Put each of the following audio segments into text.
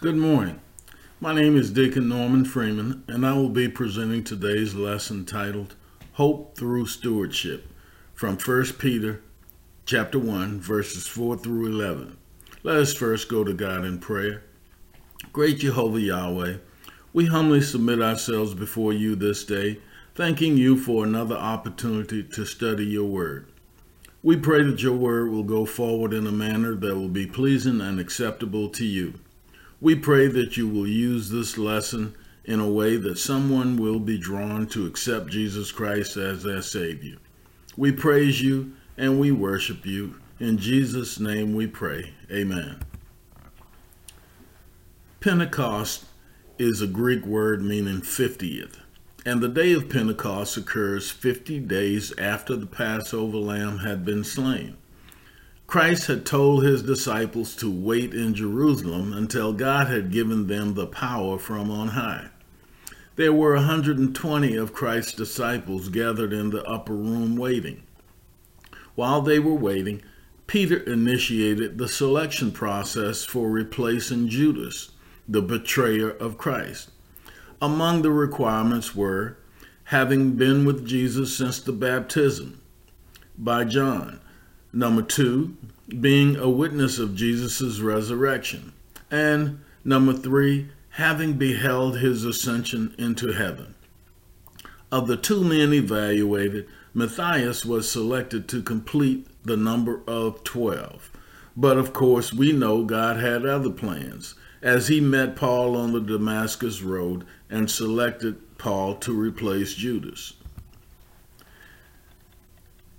Good morning. My name is Deacon Norman Freeman, and I will be presenting today's lesson titled Hope Through Stewardship from 1 Peter chapter 1 verses 4 through 11. Let us first go to God in prayer. Great Jehovah Yahweh, we humbly submit ourselves before you this day, thanking you for another opportunity to study your word. We pray that your word will go forward in a manner that will be pleasing and acceptable to you. We pray that you will use this lesson in a way that someone will be drawn to accept Jesus Christ as their Savior. We praise you and we worship you. In Jesus' name we pray. Amen. Pentecost is a Greek word meaning 50th, and the day of Pentecost occurs 50 days after the Passover lamb had been slain. Christ had told his disciples to wait in Jerusalem until God had given them the power from on high. There were 120 of Christ's disciples gathered in the upper room waiting. While they were waiting, Peter initiated the selection process for replacing Judas, the betrayer of Christ. Among the requirements were having been with Jesus since the baptism by John, Number two, being a witness of Jesus' resurrection. And number three, having beheld his ascension into heaven. Of the two men evaluated, Matthias was selected to complete the number of 12. But of course, we know God had other plans, as he met Paul on the Damascus Road and selected Paul to replace Judas.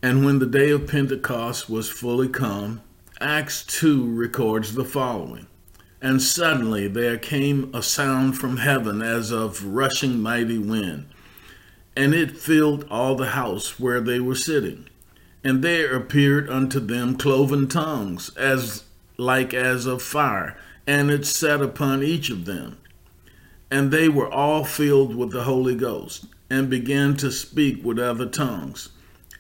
And when the day of Pentecost was fully come, Acts 2 records the following And suddenly there came a sound from heaven as of rushing mighty wind, and it filled all the house where they were sitting. And there appeared unto them cloven tongues, as like as of fire, and it sat upon each of them. And they were all filled with the Holy Ghost, and began to speak with other tongues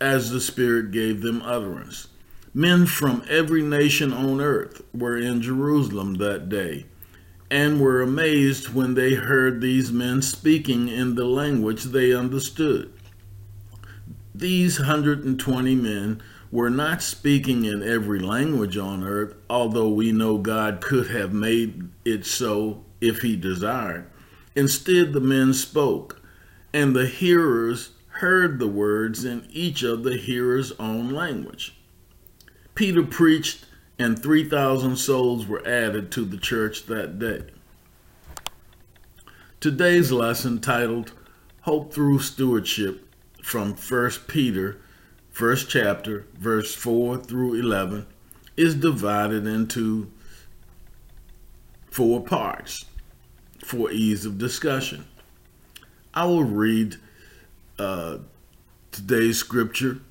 as the Spirit gave them utterance. Men from every nation on earth were in Jerusalem that day and were amazed when they heard these men speaking in the language they understood. These 120 men were not speaking in every language on earth, although we know God could have made it so if he desired. Instead, the men spoke, and the hearers heard the words in each of the hearers' own language. Peter preached, and 3,000 souls were added to the church that day. Today's lesson, titled Hope Through Stewardship from 1 Peter, first chapter, verse 4 through 11, is divided into four parts for ease of discussion. I will read uh, today's scripture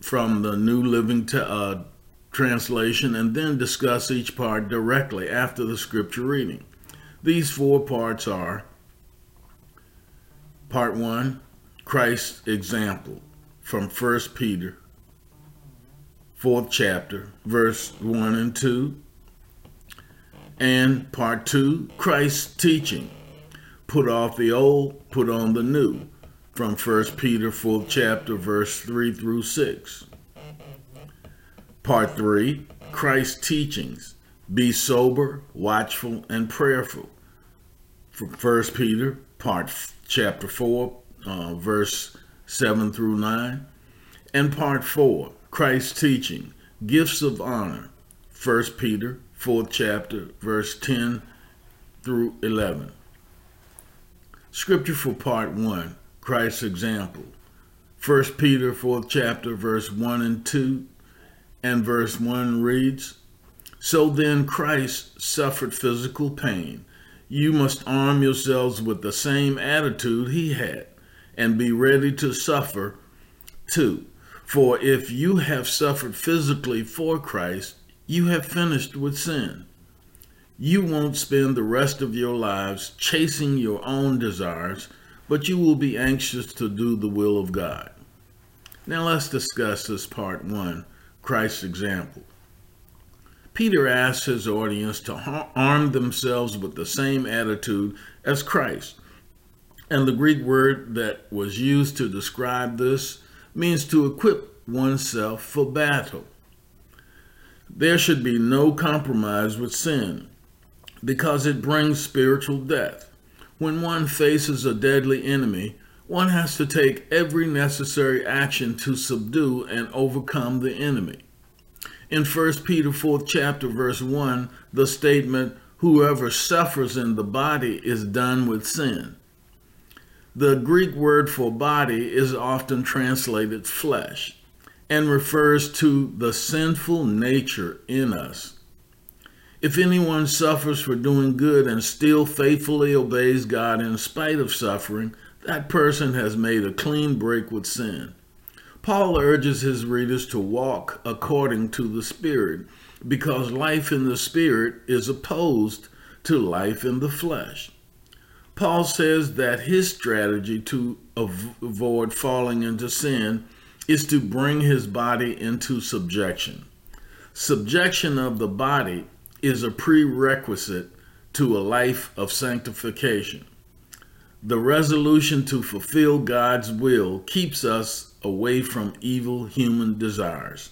from the New Living uh, Translation and then discuss each part directly after the scripture reading. These four parts are Part 1 Christ's example from 1 Peter, 4th chapter, verse 1 and 2. And Part 2 Christ's teaching. Put off the old, put on the new from 1 Peter 4th chapter verse 3 through 6. Part 3, Christ's teachings. Be sober, watchful, and prayerful. From 1 Peter part chapter 4 uh, verse 7 through 9. And part 4, Christ's teaching. Gifts of honor. 1 Peter 4th chapter verse 10 through 11. Scripture for part 1 Christ's example. 1 Peter 4th chapter verse 1 and 2 and verse 1 reads, So then Christ suffered physical pain. You must arm yourselves with the same attitude he had and be ready to suffer too. For if you have suffered physically for Christ, you have finished with sin. You won't spend the rest of your lives chasing your own desires but you will be anxious to do the will of God. Now let's discuss this part one Christ's example. Peter asks his audience to arm themselves with the same attitude as Christ. And the Greek word that was used to describe this means to equip oneself for battle. There should be no compromise with sin because it brings spiritual death. When one faces a deadly enemy, one has to take every necessary action to subdue and overcome the enemy. In 1 Peter 4th chapter verse 1, the statement, whoever suffers in the body is done with sin. The Greek word for body is often translated flesh and refers to the sinful nature in us. If anyone suffers for doing good and still faithfully obeys God in spite of suffering, that person has made a clean break with sin. Paul urges his readers to walk according to the Spirit because life in the Spirit is opposed to life in the flesh. Paul says that his strategy to avoid falling into sin is to bring his body into subjection. Subjection of the body is a prerequisite to a life of sanctification. The resolution to fulfill God's will keeps us away from evil human desires.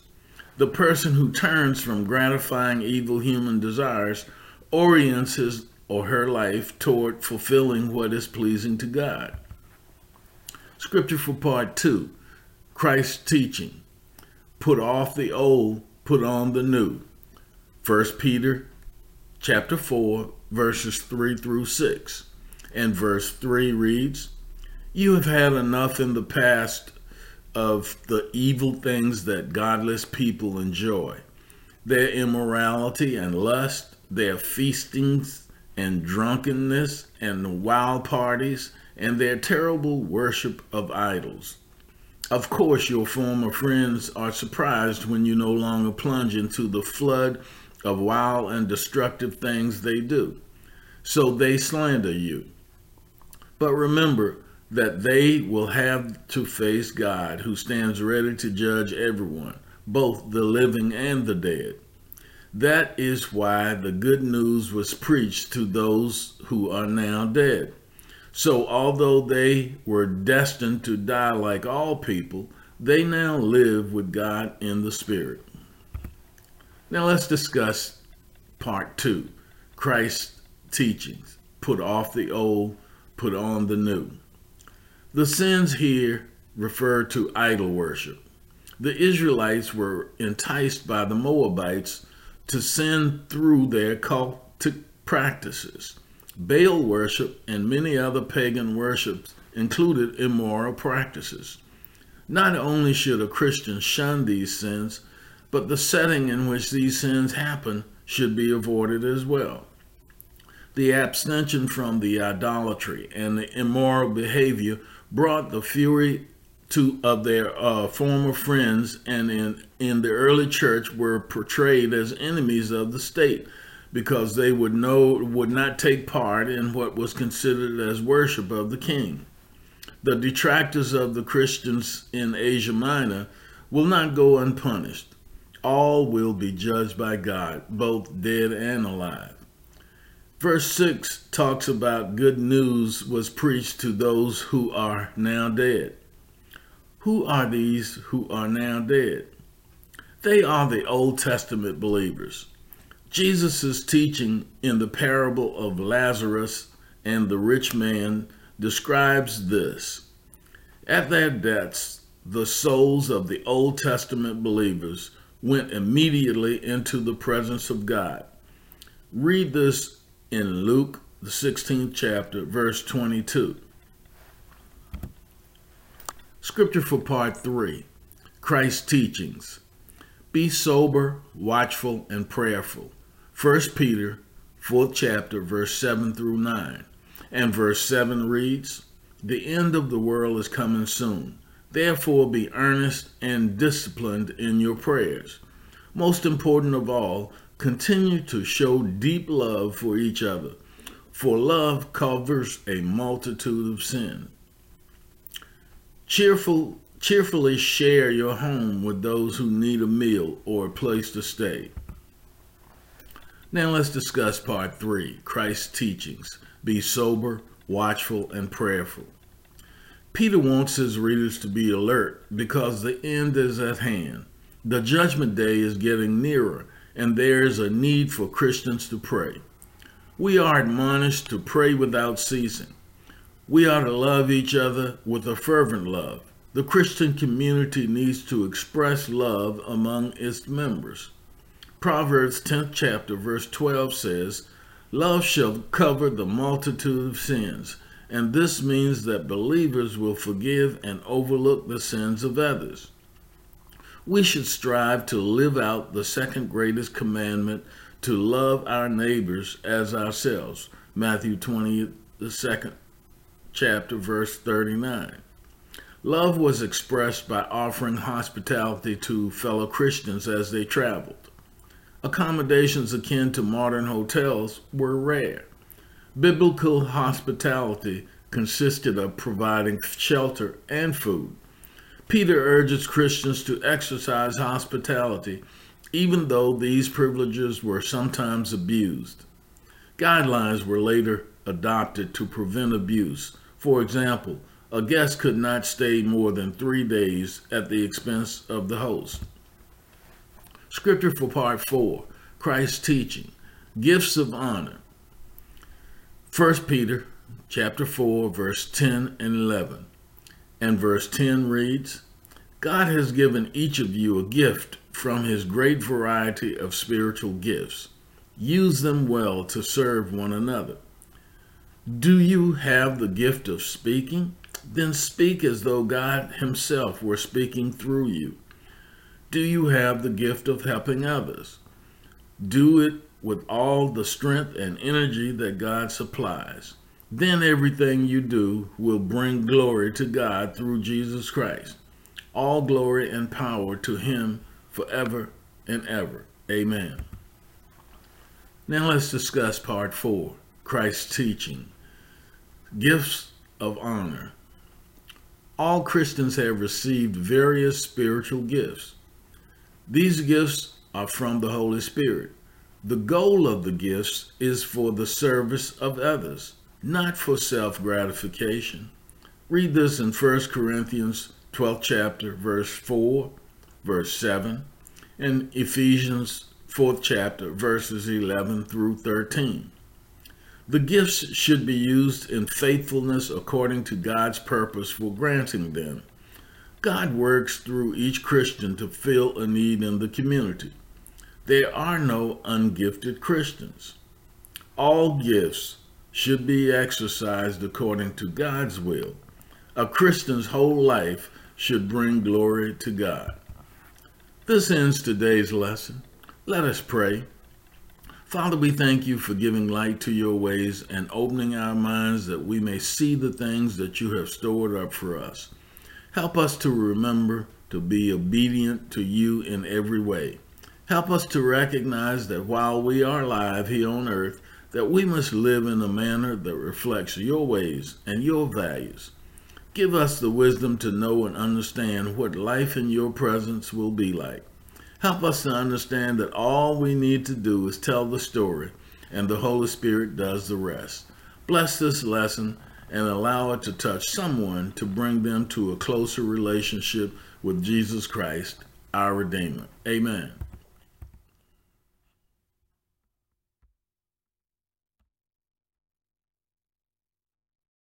The person who turns from gratifying evil human desires orients his or her life toward fulfilling what is pleasing to God. Scripture for part two Christ's teaching. Put off the old, put on the new. 1 Peter chapter 4, verses 3 through 6. And verse 3 reads, You have had enough in the past of the evil things that godless people enjoy their immorality and lust, their feastings and drunkenness and wild parties, and their terrible worship of idols. Of course, your former friends are surprised when you no longer plunge into the flood of wild and destructive things they do. So they slander you. But remember that they will have to face God, who stands ready to judge everyone, both the living and the dead. That is why the good news was preached to those who are now dead. So, although they were destined to die like all people, they now live with God in the Spirit. Now, let's discuss part two Christ's teachings. Put off the old, put on the new. The sins here refer to idol worship. The Israelites were enticed by the Moabites to sin through their cultic practices. Baal worship and many other pagan worships included immoral practices. Not only should a Christian shun these sins, but the setting in which these sins happen should be avoided as well the abstention from the idolatry and the immoral behavior brought the fury to of their uh, former friends and in in the early church were portrayed as enemies of the state because they would know would not take part in what was considered as worship of the king. The detractors of the Christians in Asia Minor will not go unpunished. All will be judged by God, both dead and alive. Verse 6 talks about good news was preached to those who are now dead. Who are these who are now dead? They are the Old Testament believers. Jesus' teaching in the parable of Lazarus and the rich man describes this. At their deaths, the souls of the Old Testament believers went immediately into the presence of God. Read this in Luke, the 16th chapter, verse 22. Scripture for part 3 Christ's teachings. Be sober, watchful, and prayerful. 1 Peter, 4th chapter, verse 7 through 9. And verse 7 reads The end of the world is coming soon. Therefore, be earnest and disciplined in your prayers. Most important of all, Continue to show deep love for each other, for love covers a multitude of sin. Cheerful, cheerfully share your home with those who need a meal or a place to stay. Now let's discuss part three Christ's teachings. Be sober, watchful, and prayerful. Peter wants his readers to be alert because the end is at hand. The judgment day is getting nearer, and there is a need for Christians to pray. We are admonished to pray without ceasing. We are to love each other with a fervent love. The Christian community needs to express love among its members. Proverbs 10th chapter verse 12 says, Love shall cover the multitude of sins, and this means that believers will forgive and overlook the sins of others. We should strive to live out the second greatest commandment to love our neighbors as ourselves. Matthew 20, the second chapter, verse 39. Love was expressed by offering hospitality to fellow Christians as they traveled accommodations akin to modern hotels were rare. Biblical hospitality consisted of providing shelter and food. Peter urges Christians to exercise hospitality, even though these privileges were sometimes abused. Guidelines were later adopted to prevent abuse. For example, a guest could not stay more than three days at the expense of the host. Scripture for part four Christ's teaching, gifts of honor. 1 Peter chapter 4, verse 10 and 11. And verse 10 reads, God has given each of you a gift from his great variety of spiritual gifts. Use them well to serve one another. Do you have the gift of speaking? Then speak as though God Himself were speaking through you. Do you have the gift of helping others? Do it with all the strength and energy that God supplies. Then everything you do will bring glory to God through Jesus Christ. All glory and power to Him forever and ever. Amen. Now let's discuss part four Christ's teaching Gifts of Honor. All Christians have received various spiritual gifts. These gifts are from the Holy Spirit. The goal of the gifts is for the service of others, not for self gratification. Read this in 1 Corinthians 12th chapter, verse 4, verse 7, and Ephesians 4th chapter, verses 11 through 13. The gifts should be used in faithfulness according to God's purpose for granting them. God works through each Christian to fill a need in the community. There are no ungifted Christians. All gifts should be exercised according to God's will. A Christian's whole life should bring glory to God. This ends today's lesson. Let us pray. Father, we thank you for giving light to your ways and opening our minds that we may see the things that you have stored up for us. Help us to remember to be obedient to you in every way. Help us to recognize that while we are alive here on earth, that we must live in a manner that reflects your ways and your values. Give us the wisdom to know and understand what life in your presence will be like. Help us to understand that all we need to do is tell the story, and the Holy Spirit does the rest. Bless this lesson and allow it to touch someone to bring them to a closer relationship with Jesus Christ, our Redeemer. Amen.